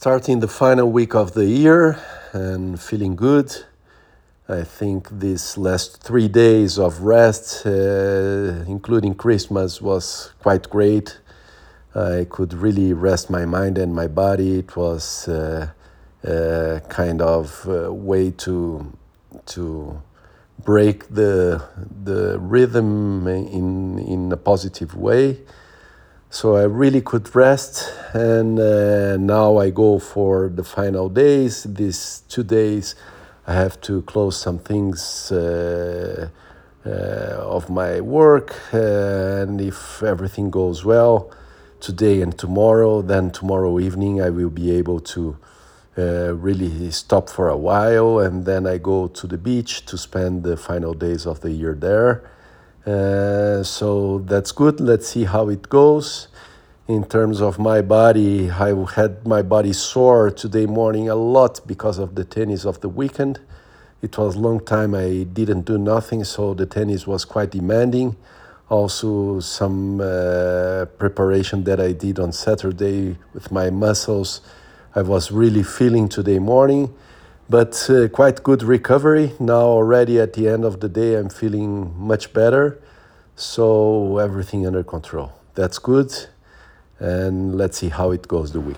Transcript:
starting the final week of the year and feeling good. I think these last three days of rest, uh, including Christmas, was quite great. I could really rest my mind and my body. It was uh, a kind of uh, way to to break the the rhythm in in a positive way so I really could rest. And uh, now I go for the final days. These two days, I have to close some things uh, uh, of my work. and if everything goes well, today and tomorrow, then tomorrow evening I will be able to. Uh, really stop for a while and then I go to the beach to spend the final days of the year there. Uh, so that's good. Let's see how it goes. In terms of my body, I had my body sore today morning a lot because of the tennis of the weekend. It was a long time I didn't do nothing, so the tennis was quite demanding. Also, some uh, preparation that I did on Saturday with my muscles, I was really feeling today morning but uh, quite good recovery. Now, already at the end of the day, I'm feeling much better. So, everything under control. That's good. And let's see how it goes the week.